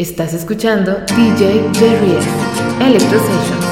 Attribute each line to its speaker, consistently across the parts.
Speaker 1: Estás escuchando DJ Jerry. Electro Sessions.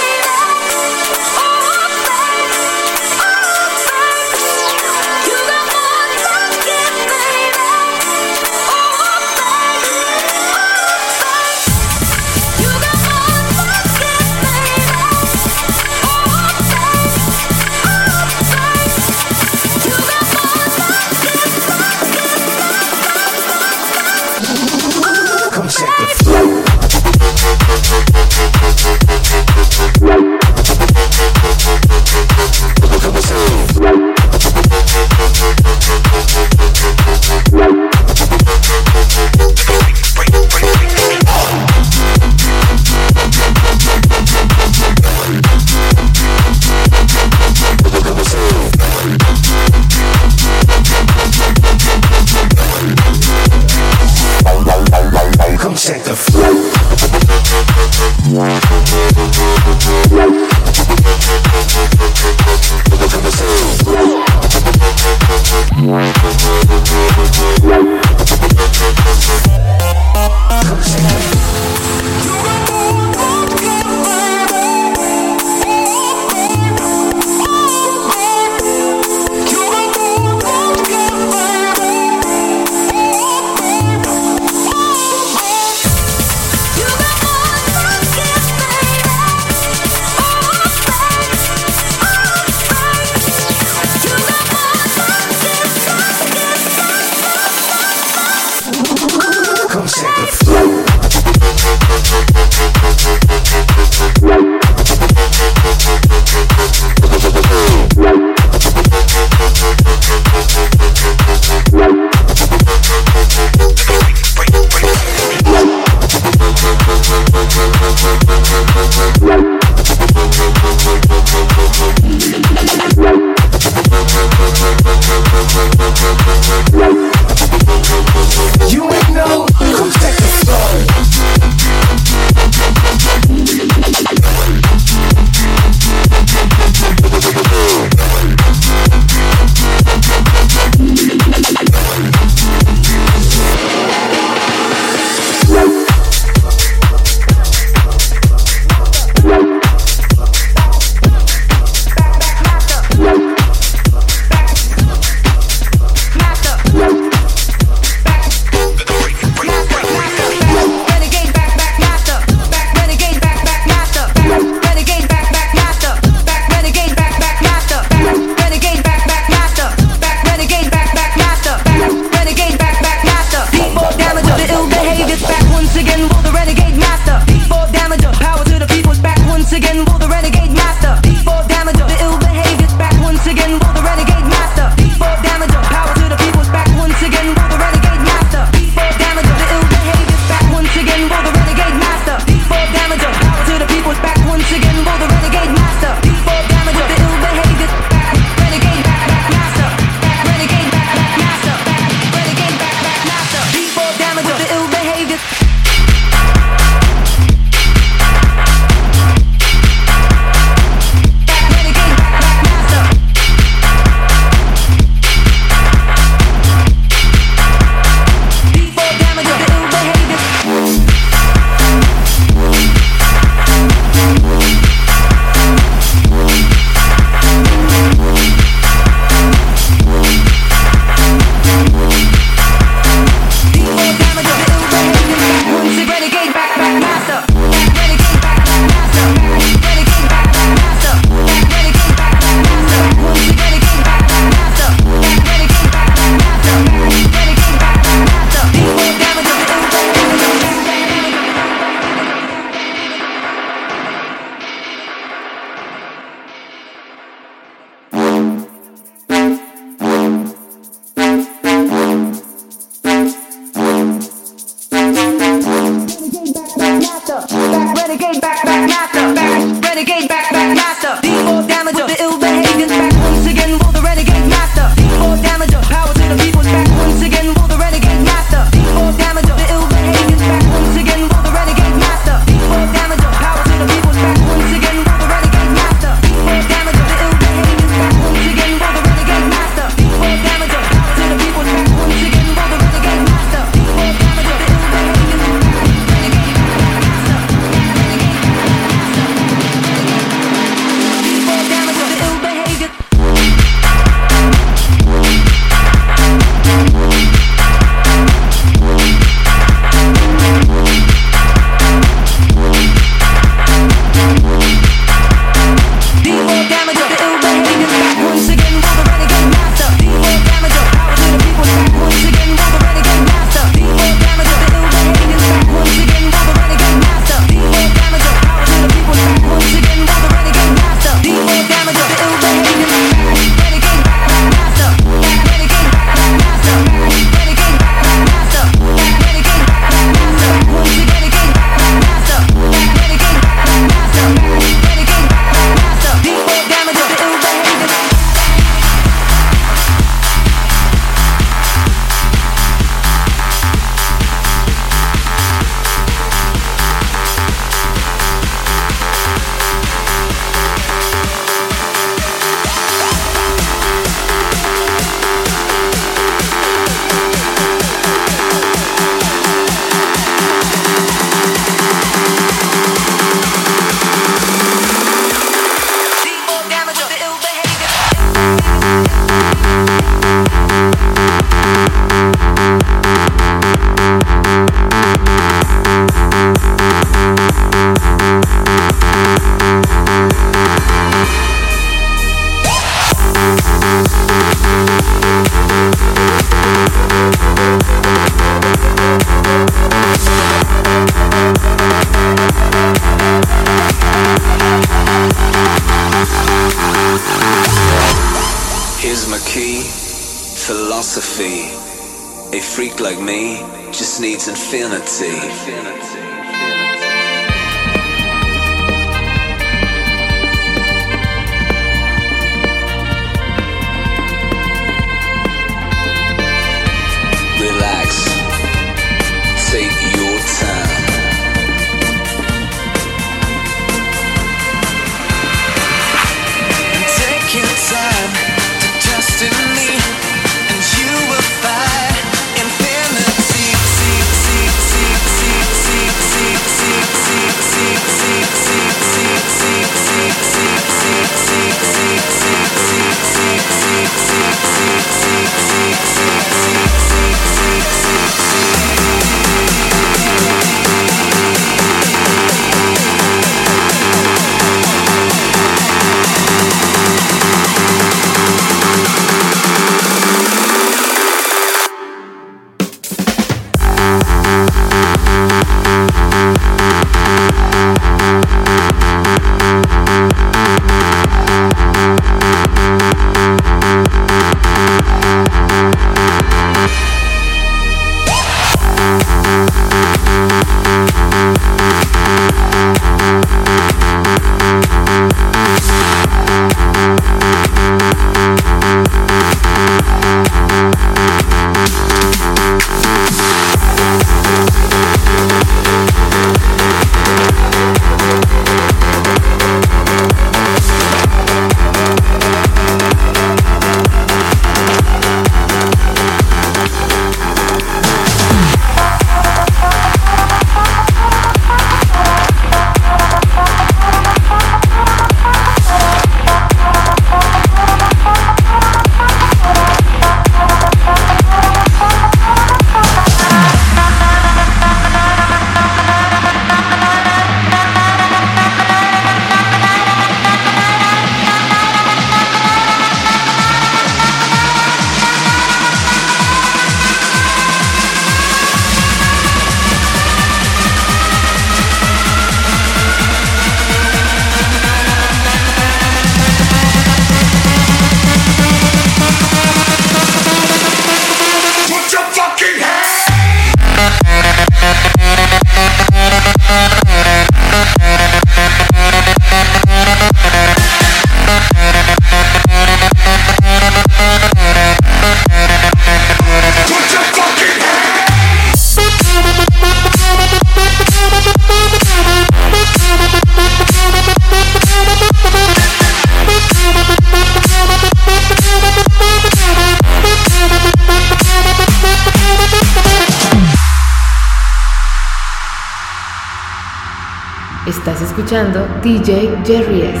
Speaker 2: Estás escuchando DJ Jerry S.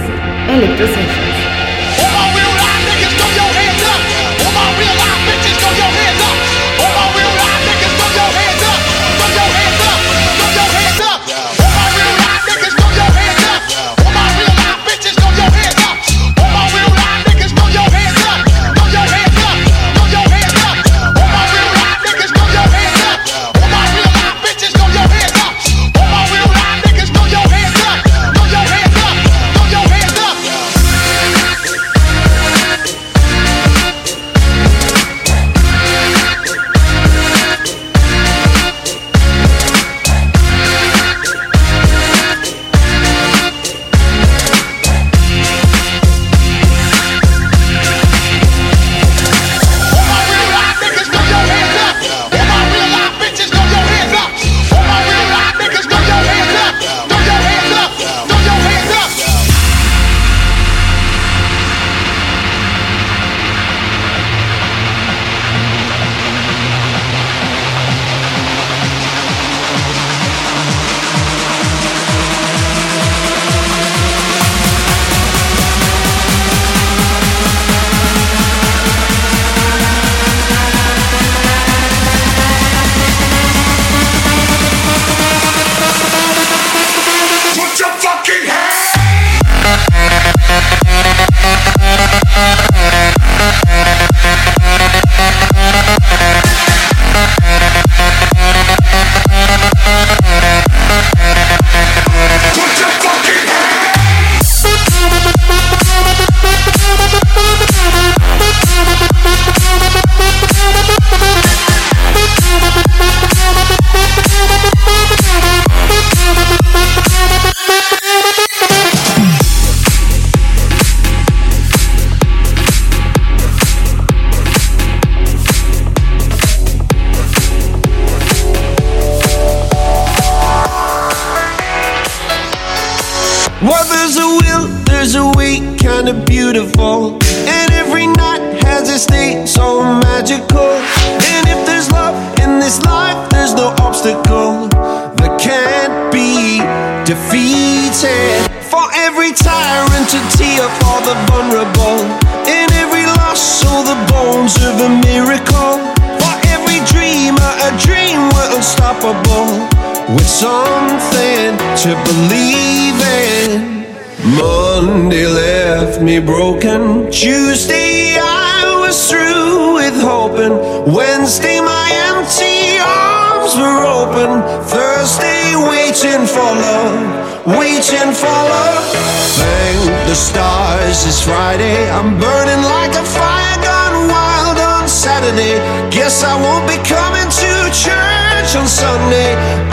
Speaker 2: Electro Sessions.
Speaker 3: Sunday.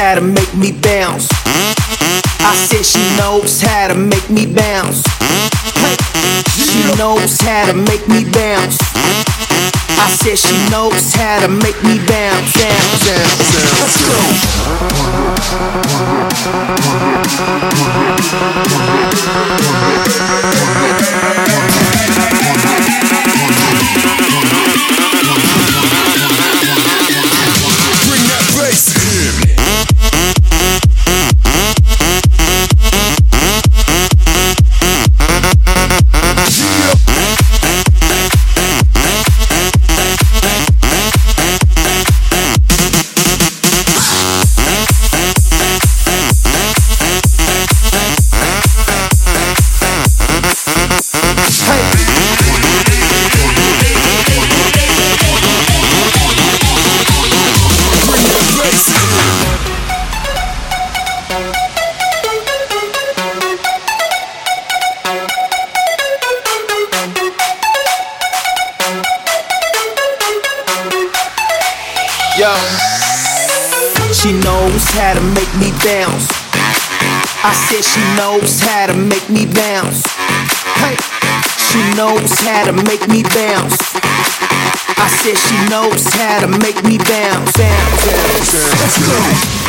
Speaker 3: How to
Speaker 4: make me bounce. I said she knows how to make me bounce. She knows how to make me bounce. I said she knows how to make me bounce, bounce, bounce, bounce. Let's go.
Speaker 3: Bring
Speaker 4: how to make me bounce. I said she knows how to make me bounce. Bounce, bounce, bounce. Let's go.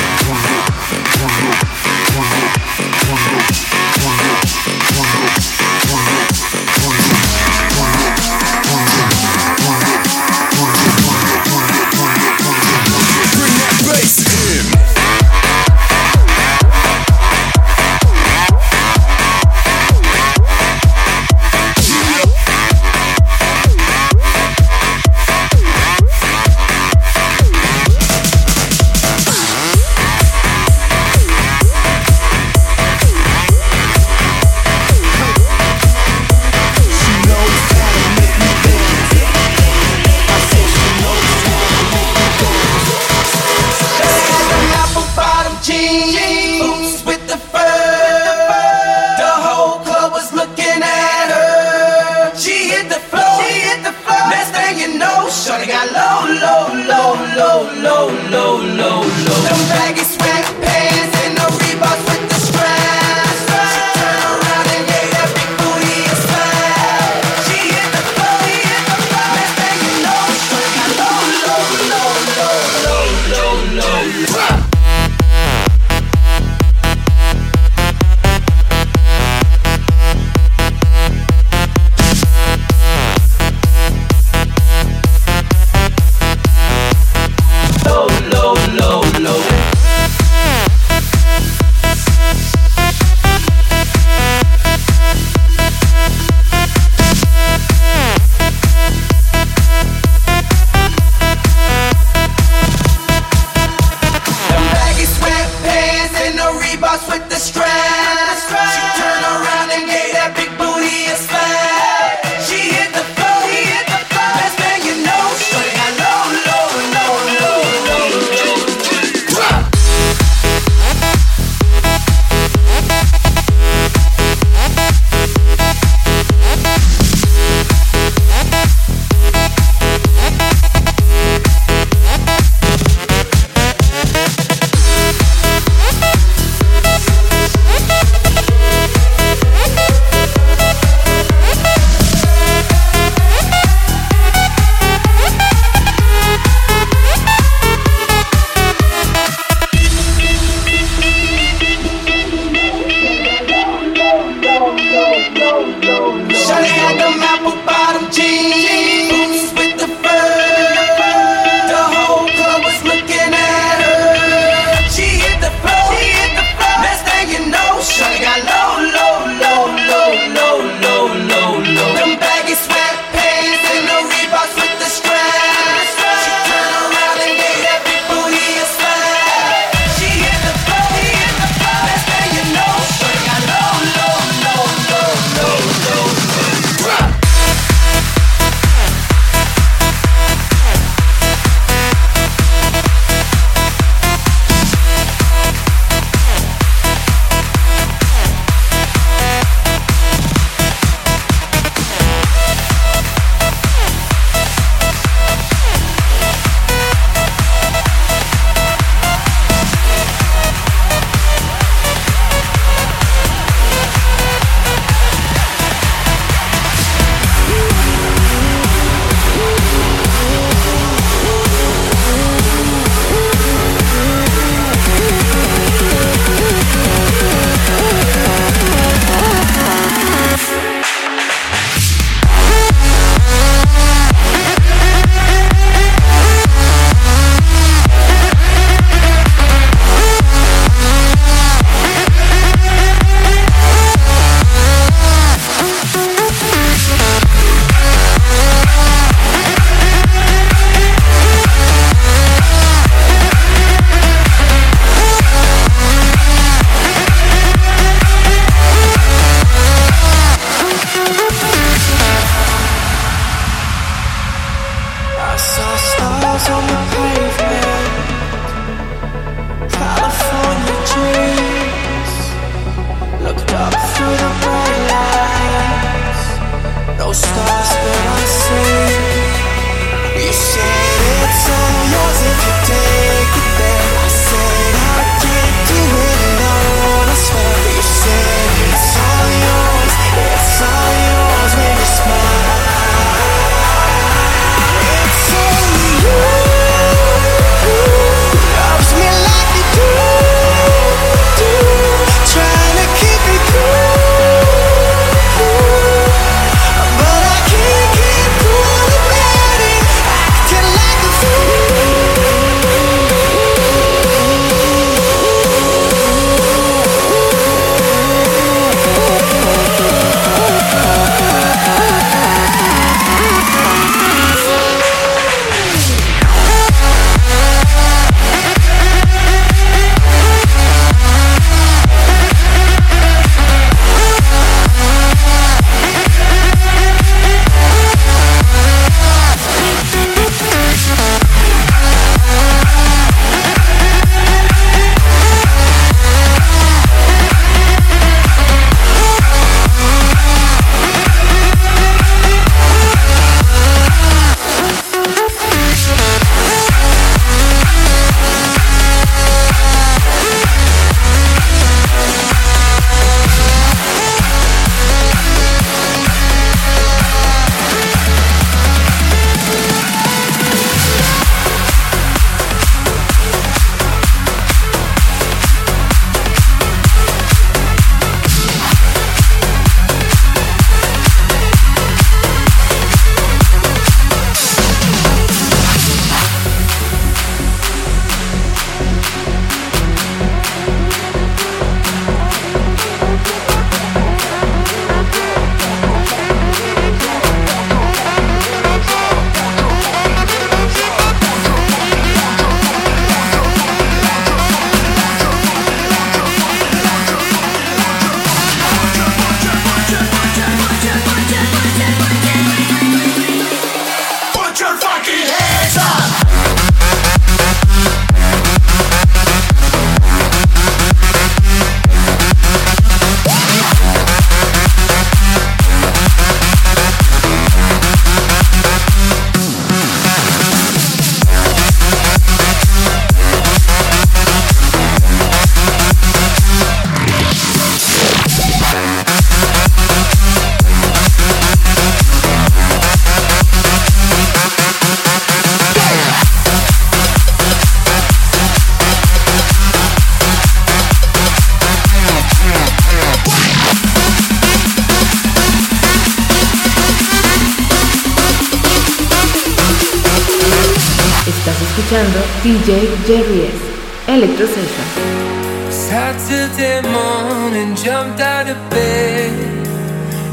Speaker 2: DJ Jerry's Electro Session.
Speaker 5: Saturday morning, jumped out of bed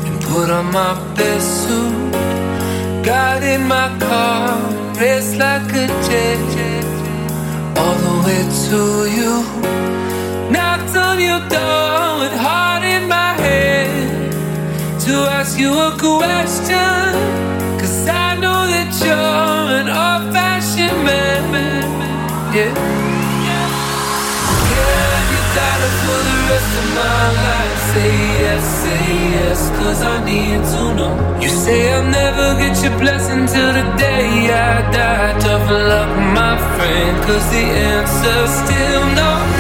Speaker 5: and put on my best suit. Got in my car, raced like a jet, all the way to you. Knocked on your door with heart in my head to ask you a question. yeah. Can you got for the rest of my life? Say yes, say yes, cause I need to know. You say I'll never get your blessing till the day I die. Tough luck, my friend, cause the answer's still no.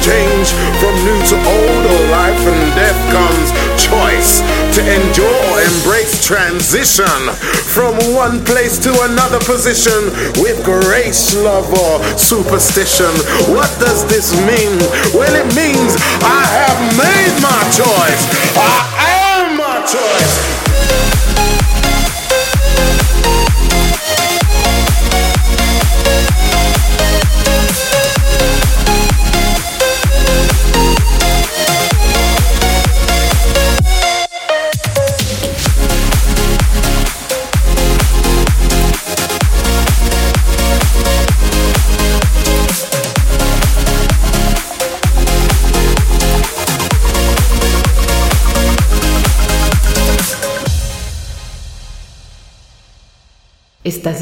Speaker 6: change from new to old or life and death comes choice to endure or embrace transition from one place to another position with grace, love, or superstition. What does this mean? Well, it means I have made my choice. I am my choice.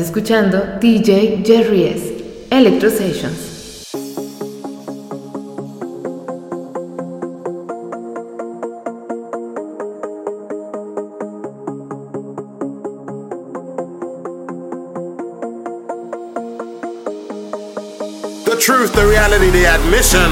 Speaker 7: Escuchando DJ Jerry S. Electro Sessions.
Speaker 6: Truth, the reality, the admission.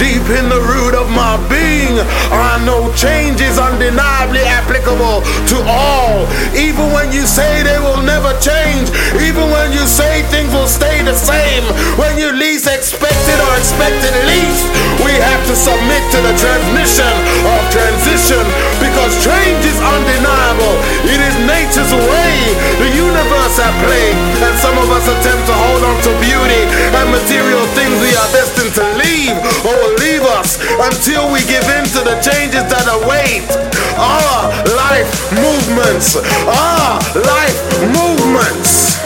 Speaker 6: Deep in the root of my being, I know change is undeniably applicable to all. Even when you say they will never change, even when you say things will stay the same, when you least expect it or expect it least, we have to submit to the transmission of transition because change is undeniable. It is nature's way, the universe at play, and some of us attempt to hold on to beauty and material things we are destined to leave or will leave us until we give in to the changes that await our life movements. Our life movements.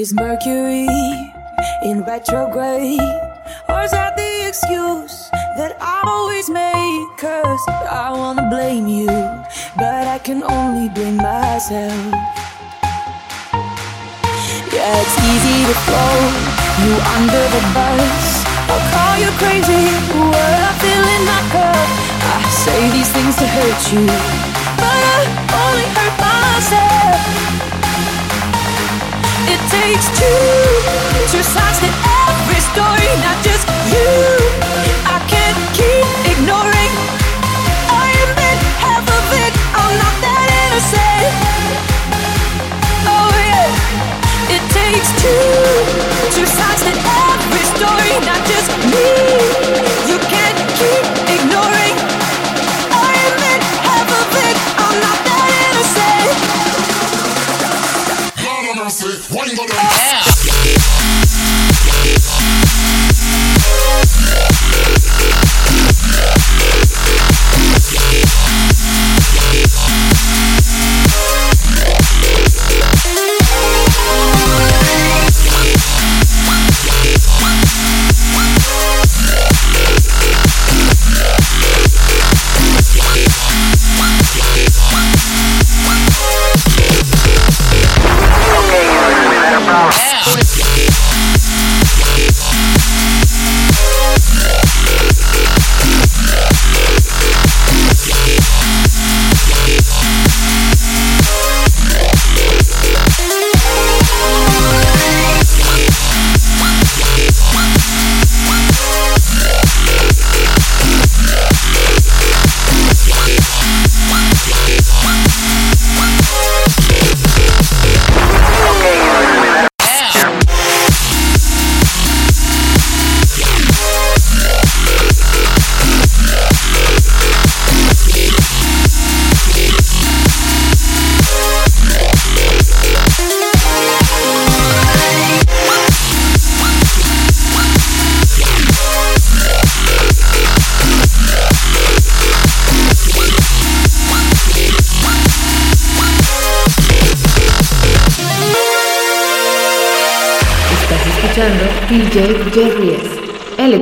Speaker 8: Is Mercury in retrograde? Or is that the excuse that I always make? Cause I wanna blame you, but I can only blame myself. Yeah, it's easy to throw you under the bus. I'll call you crazy, what I feel in my cup. I say these things to hurt you, but I only hurt myself. It takes two two sides to every story, not just you. I can't keep ignoring. I admit half of it. I'm not that innocent. Oh yeah. It takes two two sides to every story, not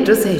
Speaker 7: escuchando DJ